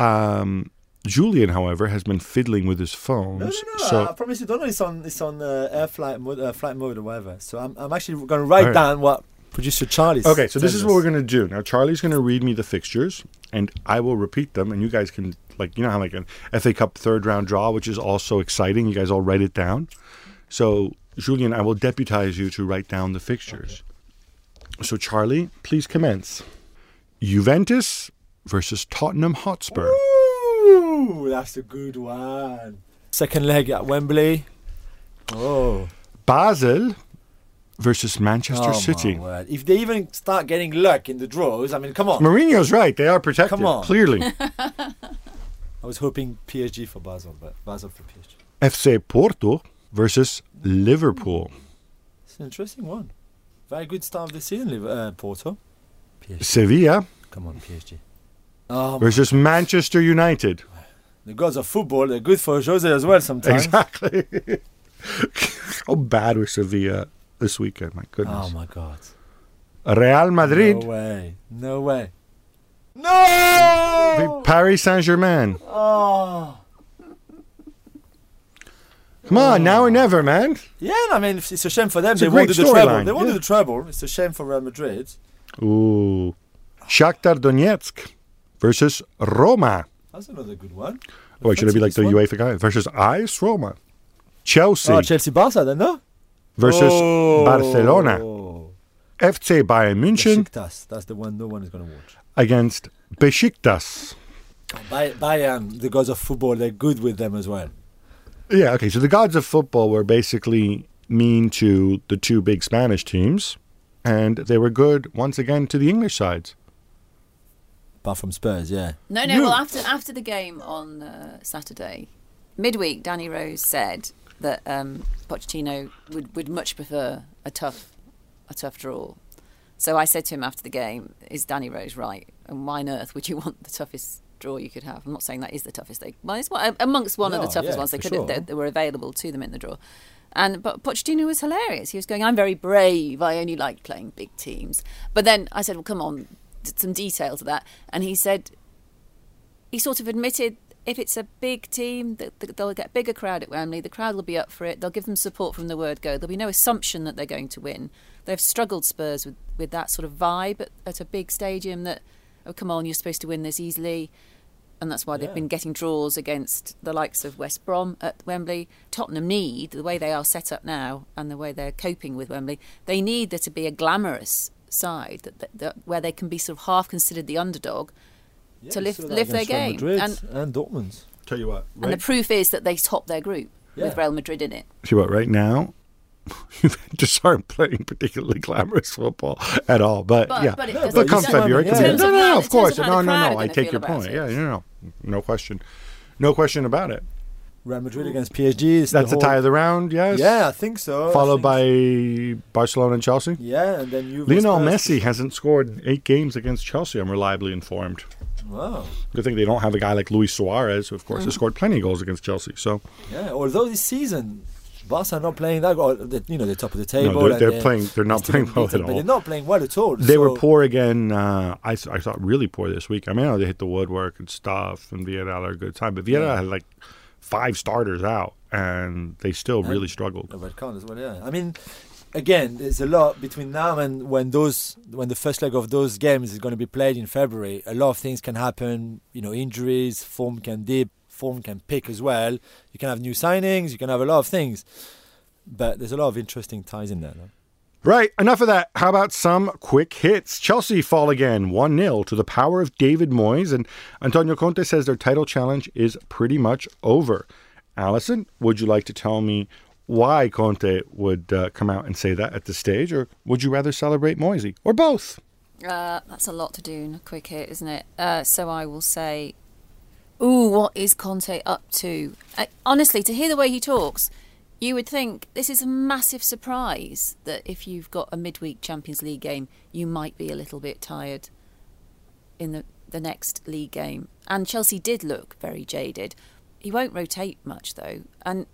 Um, Julien, however, has been fiddling with his phone. No, no, no. So I promise you, don't know it's on it's on uh, air flight mode, uh, flight mode or whatever. So I'm, I'm actually going to write Alright. down what producer Charlie. Okay, so this is what we're going to do. Now, Charlie's going to read me the fixtures, and I will repeat them, and you guys can, like, you know how, like, an FA Cup third round draw, which is also exciting. You guys all write it down. So, Julien, I will deputize you to write down the fixtures. So, Charlie, please commence. Juventus versus Tottenham Hotspur. Ooh, that's a good one. Second leg at Wembley. Oh, Basel versus Manchester oh City. My word. If they even start getting luck in the draws, I mean, come on. Mourinho's right. They are protected. Come on. Clearly. <laughs> I was hoping PSG for Basel, but Basel for PSG. FC Porto versus Liverpool. It's an interesting one. Very good start of the season, Liv- uh, Porto. PSG. Sevilla Come on, PSG. Oh, versus Manchester United. the gods of football, they're good for Jose as well sometimes. Exactly. <laughs> How bad was Sevilla this weekend? My goodness. Oh my god. Real Madrid, No way. No way. No! Paris Saint Germain. Oh. Come on, now or never, man. Yeah, I mean, it's it's a shame for them. It's a they great wanted the treble. storyline, They wanted yeah. the treble. It's a shame for Real Madrid. Ooh. Shakhtar Donetsk versus Roma. That's another good one. Oh, wait, should it be like the this UEFA guy? Versus AS Roma. Chelsea Oh, Chelsea Barca then, no? versus Oh. Barcelona. FC Bayern München Besiktas. That's the one no one is going to watch. against Besiktas. Oh, Bayern, the gods of football, they're good with them as well. Yeah, okay. So the gods of football were basically mean to the two big Spanish teams, and they were good once again to the English sides. Apart from Spurs, yeah. No, no. You- Well, after after the game on uh, Saturday, midweek, Danny Rose said that um, Pochettino would, would much prefer a tough a tough draw. So I said to him after the game, "Is Danny Rose right? And why on earth would you want the toughest draw you could have?" I'm not saying that is the toughest they. Well, it's one, amongst one of the toughest yeah, ones they could sure. that, that were available to them in the draw. And but Pochettino was hilarious. He was going, "I'm very brave. I only like playing big teams." But then I said, "Well, come on, d- some detail to that." And he said, he sort of admitted if it's a big team, they'll get a bigger crowd at Wembley. The crowd will be up for it. They'll give them support from the word go. There'll be no assumption that they're going to win. They've struggled Spurs with, with that sort of vibe at, at a big stadium. That oh come on, you're supposed to win this easily, and that's why they've Yeah. been getting draws against the likes of West Brom at Wembley. Tottenham need the way they are set up now and the way they're coping with Wembley. They need there to be a glamorous side that, that, that where they can be sort of half considered the underdog to lift- lift their Real game. Madrid And- and Dortmund. Tell you what, And the proof is that they top their group with Real Madrid in it. See what? Right now, <laughs> Juventus aren't playing particularly glamorous football at all. But, But- yeah, but it but, come it doesn't- February, it in can be- no, of no, no, in of course, no, no, no. I take your point. it. Yeah, no, no, no question, no question about it. Real Madrid against PSG. is That's the whole- tie of the round, yes. Yeah, I think so. Followed think by Barcelona and Chelsea. Yeah, and then you. Lionel Messi hasn't scored eight games against Chelsea. I'm reliably informed. Wow. Good thing they don't have a guy like Luis Suarez, who of course Mm. has scored plenty of goals against Chelsea. So Yeah, although this season, Barca are not playing that well. the- You know, the top of the table. no, they're, and they're playing. They're not playing well at But all. they're not playing well at all. They were poor again. Uh, I, I thought really poor this week. I mean, I know they hit the woodwork and stuff, and Villarreal are a good time, but Villarreal Yeah. had like five starters out, and they still And- really struggled. A red as well, yeah. I mean, again, there's a lot between now and when those when the first leg of those games is going to be played in February. A lot of things can happen. You know, injuries, form can dip, form can pick as well. You can have new signings. You can have a lot of things. But there's a lot of interesting ties in there. No? Right, enough of that. How about some quick hits? Chelsea fall again 1 0 to the power of David Moyes, and Antonio Conte says their title challenge is pretty much over. Alyson, would you like to tell me why Conte would uh, come out and say that at this stage, or would you rather celebrate Moisey, or both? Uh, that's a lot to do in a quick hit, isn't it? Uh, so I will say, ooh, what is Conte up to? Uh, honestly, to hear the way he talks, you would think this is a massive surprise that if you've got a midweek Champions League game, you might be a little bit tired in the, the next league game. And Chelsea did look very jaded. He won't rotate much, though, and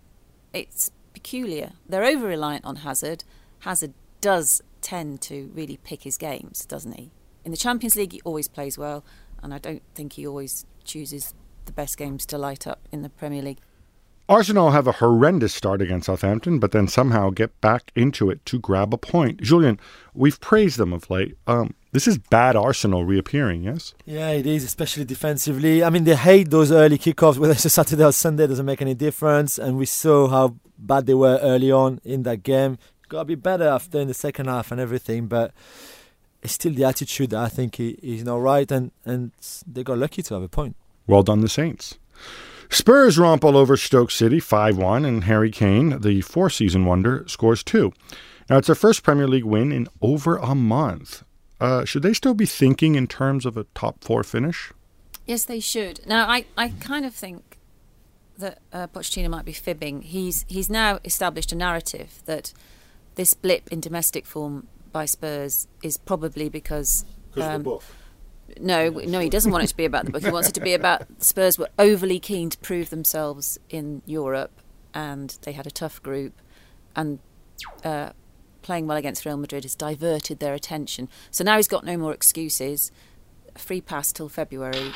it's peculiar. They're over reliant on Hazard. Hazard does tend to really pick his games, doesn't he? In the Champions League, he always plays well, and I don't think he always chooses the best games to light up in the Premier League. Arsenal have a horrendous start against Southampton, but then somehow get back into it to grab a point. Julien, we've praised them of late. Um, this is bad Arsenal reappearing, yes? Yeah, it is, especially defensively. I mean, they hate those early kickoffs, whether it's a Saturday or Sunday, doesn't make any difference. And we saw how bad they were early on in that game. Got to be better after in the second half and everything, but it's still the attitude that I think he's not right, and, and they got lucky to have a point. Well done, the Saints. Spurs romp all over Stoke City 5 1, and Harry Kane, the four season wonder, scores two. Now, it's their first Premier League win in over a month. Uh, should they still be thinking in terms of a top four finish? Yes, they should. Now, I, I kind of think that uh, Pochettino might be fibbing. He's he's now established a narrative that this blip in domestic form by Spurs is probably because um, No, no, he doesn't want it to be about the book. He wants it to be about Spurs were overly keen to prove themselves in Europe, and they had a tough group, and uh, playing well against Real Madrid has diverted their attention. So now he's got no more excuses. Free pass till February.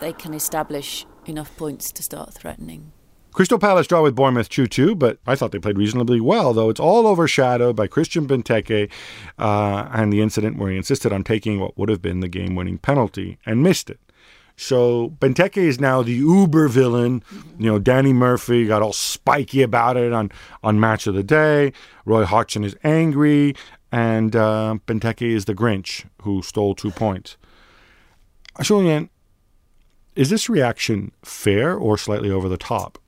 They can establish enough points to start threatening. Crystal Palace draw with Bournemouth 2 2, but I thought they played reasonably well, though it's all overshadowed by Christian Benteke uh, and the incident where he insisted on taking what would have been the game winning penalty and missed it. So Benteke is now the uber villain. You know, Danny Murphy got all spiky about it on, on Match of the Day. Roy Hodgson is angry, and uh, Benteke is the Grinch who stole two points. Julien, is this reaction fair or slightly over the top?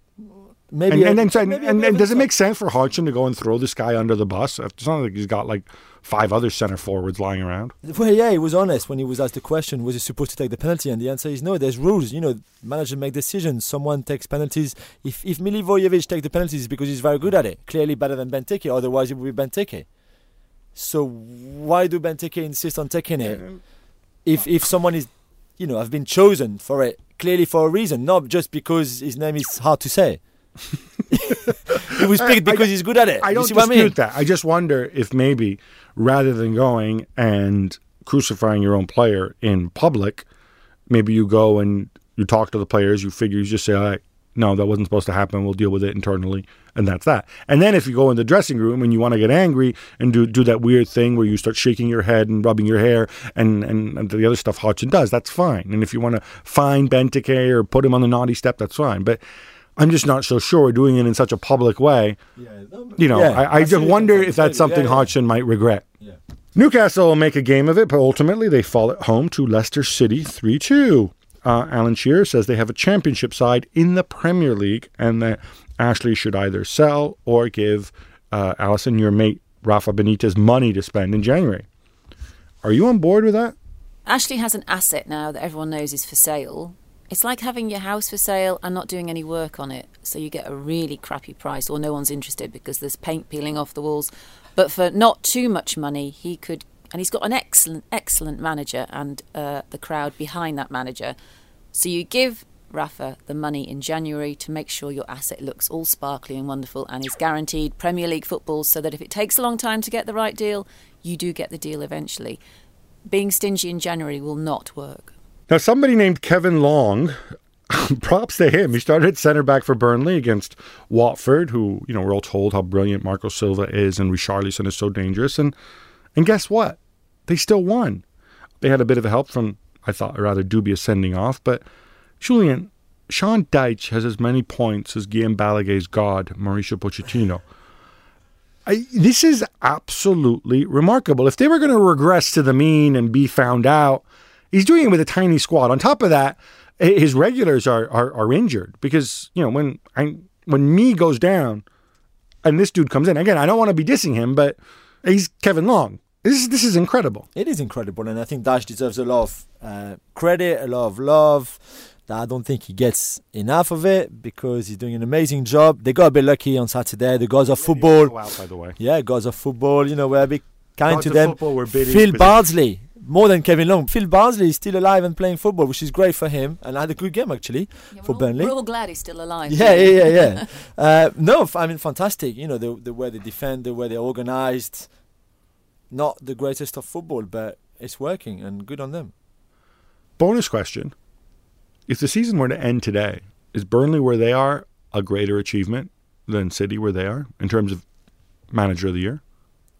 Maybe and, a- and, and, maybe a and, and of does it make sense for Hodgson to go and throw this guy under the bus? It's not like he's got like five other center forwards lying around. Well, yeah, he was honest when he was asked the question, was he supposed to take the penalty? And the answer is no, there's rules. You know, manager make decisions. Someone takes penalties. If if Milivojevic takes the penalties, it's because he's very good at it. Clearly better than Benteke, otherwise it would be Benteke. So why do Benteke insist on taking it? If if someone is, you know, have been chosen for it, clearly for a reason, not just because his name is hard to say. He was picked I- because he's good at it. I don't dispute I mean? that. I just wonder if maybe rather than going and crucifying your own player in public, maybe you go and you talk to the players. You figure you just say, "All right, no, that wasn't supposed to happen. We'll deal with it internally." And that's that. And then if you go in the dressing room and you want to get angry and do do that weird thing where you start shaking your head and rubbing your hair and, and, and the other stuff Hodgson does, that's fine. And if you want to fine Benteke or put him on the naughty step, that's fine. But I'm just not so sure doing it in such a public way. You know, Yeah, I, I I just wonder if that's something Yeah, yeah. Hodgson might regret. Yeah. Newcastle will make a game of it, but ultimately they fall at home to Leicester City 3 2. Uh, Alan Shearer says they have a championship side in the Premier League and that Ashley should either sell or give uh, Alyson, your mate, Rafa Benitez, money to spend in January. Are you on board with that? Ashley has an asset now that everyone knows is for sale. It's like having your house for sale and not doing any work on it. So you get a really crappy price, or no one's interested because there's paint peeling off the walls. But for not too much money, he could, and he's got an excellent, excellent manager and uh, the crowd behind that manager. So you give Rafa the money in January to make sure your asset looks all sparkly and wonderful and is guaranteed Premier League football so that if it takes a long time to get the right deal, you do get the deal eventually. Being stingy in January will not work. Now, somebody named Kevin Long, <laughs> props to him. He started centre back for Burnley against Watford, who, you know, we're all told how brilliant Marco Silva is and Richarlison is so dangerous. And, and guess what? They still won. They had a bit of a help from, I thought, a rather dubious sending off. But, Julien, Sean Dyche has as many points as Guillem Balagué's god, Mauricio Pochettino. I, this is absolutely remarkable. If they were going to regress to the mean and be found out, he's doing it with a tiny squad. On top of that, his regulars are are, are injured because you know when I, when Mee goes down, and this dude comes in again. I don't want to be dissing him, but he's Kevin Long. This is this is incredible. It is incredible, and I think Dyche deserves a lot of uh, credit, a lot of love. I don't think he gets enough of it because he's doing an amazing job. They got a bit lucky on Saturday. The gods of football, Out, by the way. yeah, gods of football. You know, we're a bit kind Gods to them. football were bidding Phil with- Bardsley, more than Kevin Long. Phil Bardsley is still alive and playing football, which is great for him, and had a good game actually for we're, all, Burnley. we're all glad he's still alive. Yeah, yeah, yeah, yeah. <laughs> uh, no, I mean, fantastic. You know, the the way they defend, the way they're organised. Not the greatest of football, but it's working, and good on them. Bonus question: If the season were to end today, is Burnley where they are a greater achievement than City where they are in terms of manager of the year?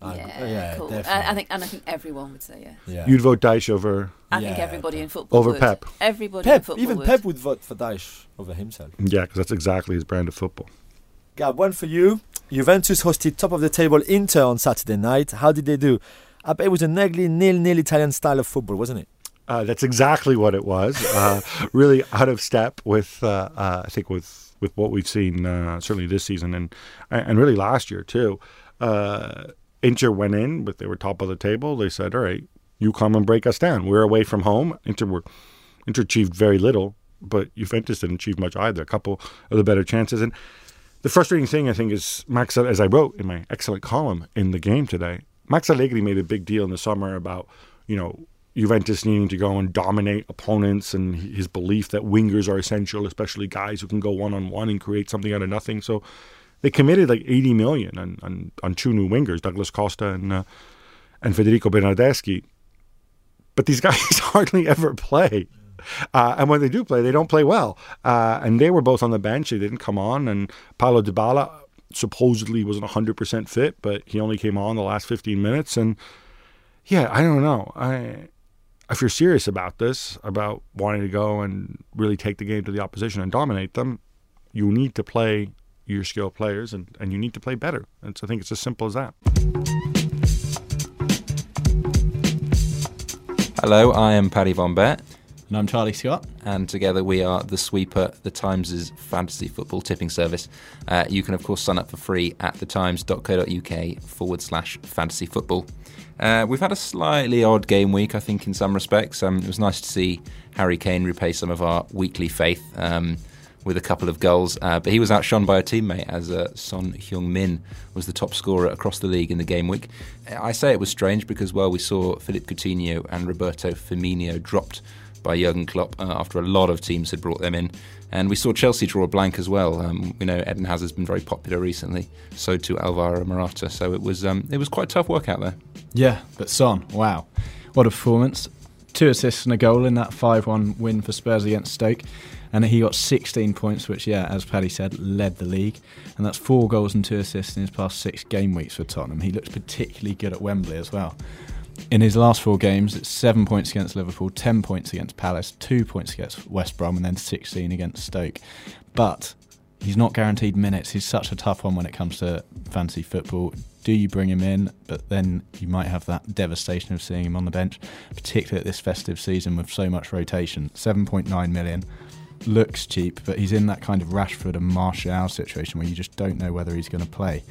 I Yeah, yeah, cool. definitely. I, I think, and I think everyone would say yes. Yeah. You'd vote Dyche over. I think Yeah, everybody in football Over would. Pep. Everybody in football even would. Pep would vote for Dyche over himself. Yeah, because that's exactly his brand of football. Gab, one for you. Juventus hosted top of the table Inter on Saturday night. How did they do? I bet it was an ugly nil-nil Italian style of football, wasn't it? Uh, that's exactly what it was. Uh, <laughs> really out of step with, uh, uh, I think, with with what we've seen uh, certainly this season and and really last year too. Inter went in, but they were top of the table. They said, "All right, you come and break us down. We're away from home." Inter were Inter achieved very little, but Juventus didn't achieve much either. A couple of the better chances and. The frustrating thing, I think, is Max, as I wrote in my excellent column in the game today, Max Allegri made a big deal in the summer about, you know, Juventus needing to go and dominate opponents and his belief that wingers are essential, especially guys who can go one on one and create something out of nothing. So they committed like 80 million on, on, on two new wingers, Douglas Costa and uh, and Federico Bernardeschi. But these guys <laughs> hardly ever play. Uh, and when they do play, they don't play well. Uh, and they were both on the bench. They didn't come on. And Paulo Dybala supposedly wasn't 100% fit, but he only came on the last 15 minutes. And yeah, I don't know. I if you're serious about this, about wanting to go and really take the game to the opposition and dominate them, you need to play your skilled players and, and you need to play better. And so I think it's as simple as that. Hello, I am Paddy Von Bet. And I'm Charlie Scott. And together we are The Sweeper, The Times' fantasy football tipping service. Uh, you can, of course, sign up for free at thetimes.co.uk forward slash fantasy football. Uh, we've had a slightly odd game week, I think, in some respects. Um, it was nice to see Harry Kane repay some of our weekly faith. Um, with a couple of goals. Uh, but he was outshone by a teammate as uh, Son Heung-min was the top scorer across the league in the game week. I say it was strange because, well, we saw Philippe Coutinho and Roberto Firmino dropped by Jurgen Klopp uh, after a lot of teams had brought them in. And we saw Chelsea draw a blank as well. Um, we know Eden Hazard's been very popular recently, so too Alvaro Morata. So it was um, it was quite tough work out there. Yeah, but Son, wow, what a performance! Two assists and a goal in that 5-1 win for Spurs against Stoke and he got 16 points, which, yeah, as Paddy said, led the league. And that's four goals and two assists in his past six game weeks for Tottenham. He looks particularly good at Wembley as well. In his last four games, it's seven points against Liverpool, 10 points against Palace, two points against West Brom, and then 16 against Stoke. But he's not guaranteed minutes. He's such a tough one when it comes to fantasy football. Do you bring him in? But then you might have that devastation of seeing him on the bench, particularly at this festive season with so much rotation. 7.9 million looks cheap, but he's in that kind of Rashford and Martial situation where you just don't know whether he's going to play.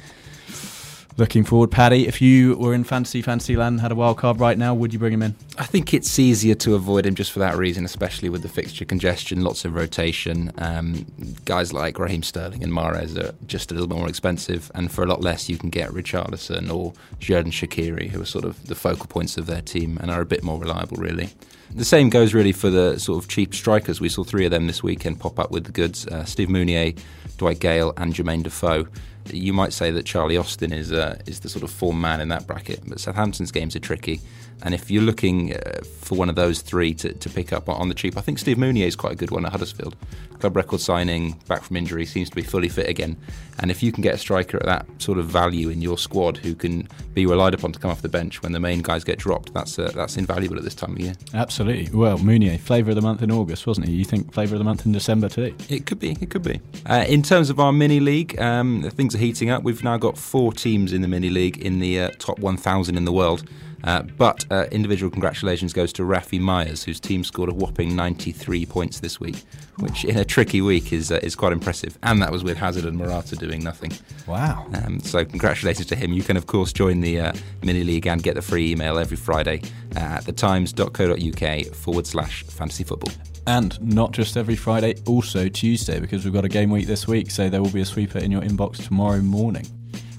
Looking forward, Paddy. If you were in fantasy fantasy land, had a wild card right now, would you bring him in? I think it's easier to avoid him just for that reason, especially with the fixture congestion, lots of rotation. Um, guys like Raheem Sterling and Mares are just a little bit more expensive, and for a lot less, you can get Richarlison or Xherdan Shaqiri, who are sort of the focal points of their team and are a bit more reliable, really. The same goes really for the sort of cheap strikers. We saw three of them this weekend pop up with the goods: uh, Steve Mounié, Dwight Gayle, and Jermaine Defoe you might say that Charlie Austin is uh, is the sort of form man in that bracket, but Southampton's games are tricky. And if you're looking uh, for one of those three to, to pick up on the cheap, I think Steve Mounié is quite a good one at Huddersfield. Club record signing, back from injury, seems to be fully fit again. And if you can get a striker at that sort of value in your squad who can be relied upon to come off the bench when the main guys get dropped, that's uh, that's invaluable at this time of year. Absolutely. Well, Mounié, flavour of the month in August, wasn't he? You think flavour of the month in December too? It could be. It could be. Uh, in terms of our mini league, um, things are heating up. We've now got four teams in the mini league in the uh, top 1,000 in the world. Uh, but uh, individual congratulations goes to Rafi Myers, whose team scored a whopping 93 points this week, which in a tricky week is uh, is quite impressive. And that was with Hazard and Morata doing nothing. Wow. Um, so congratulations to him. You can, of course, join the uh, mini league and get the free email every Friday at thetimes.co.uk forward slash fantasy football. And not just every Friday, also Tuesday, because we've got a game week this week, so there will be a sweeper in your inbox tomorrow morning.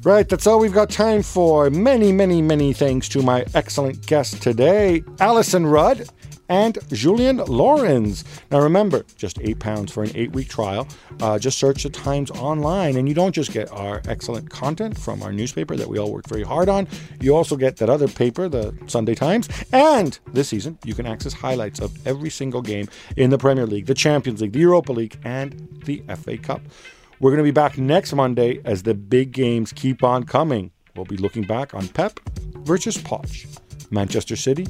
Right, that's all we've got time for. Many, many, many thanks to my excellent guests today, Alyson Rudd and Julien Laurens. Now remember, just eight pounds for an eight-week trial. Uh, just search the Times online, and you don't just get our excellent content from our newspaper that we all work very hard on. You also get that other paper, the Sunday Times, and this season you can access highlights of every single game in the Premier League, the Champions League, the Europa League, and the FA Cup. We're going to be back next Monday as the big games keep on coming. We'll be looking back on Pep versus Poch, Manchester City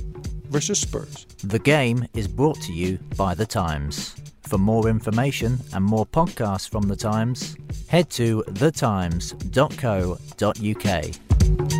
versus Spurs. The game is brought to you by The Times. For more information and more podcasts from The Times, head to thetimes.co.uk.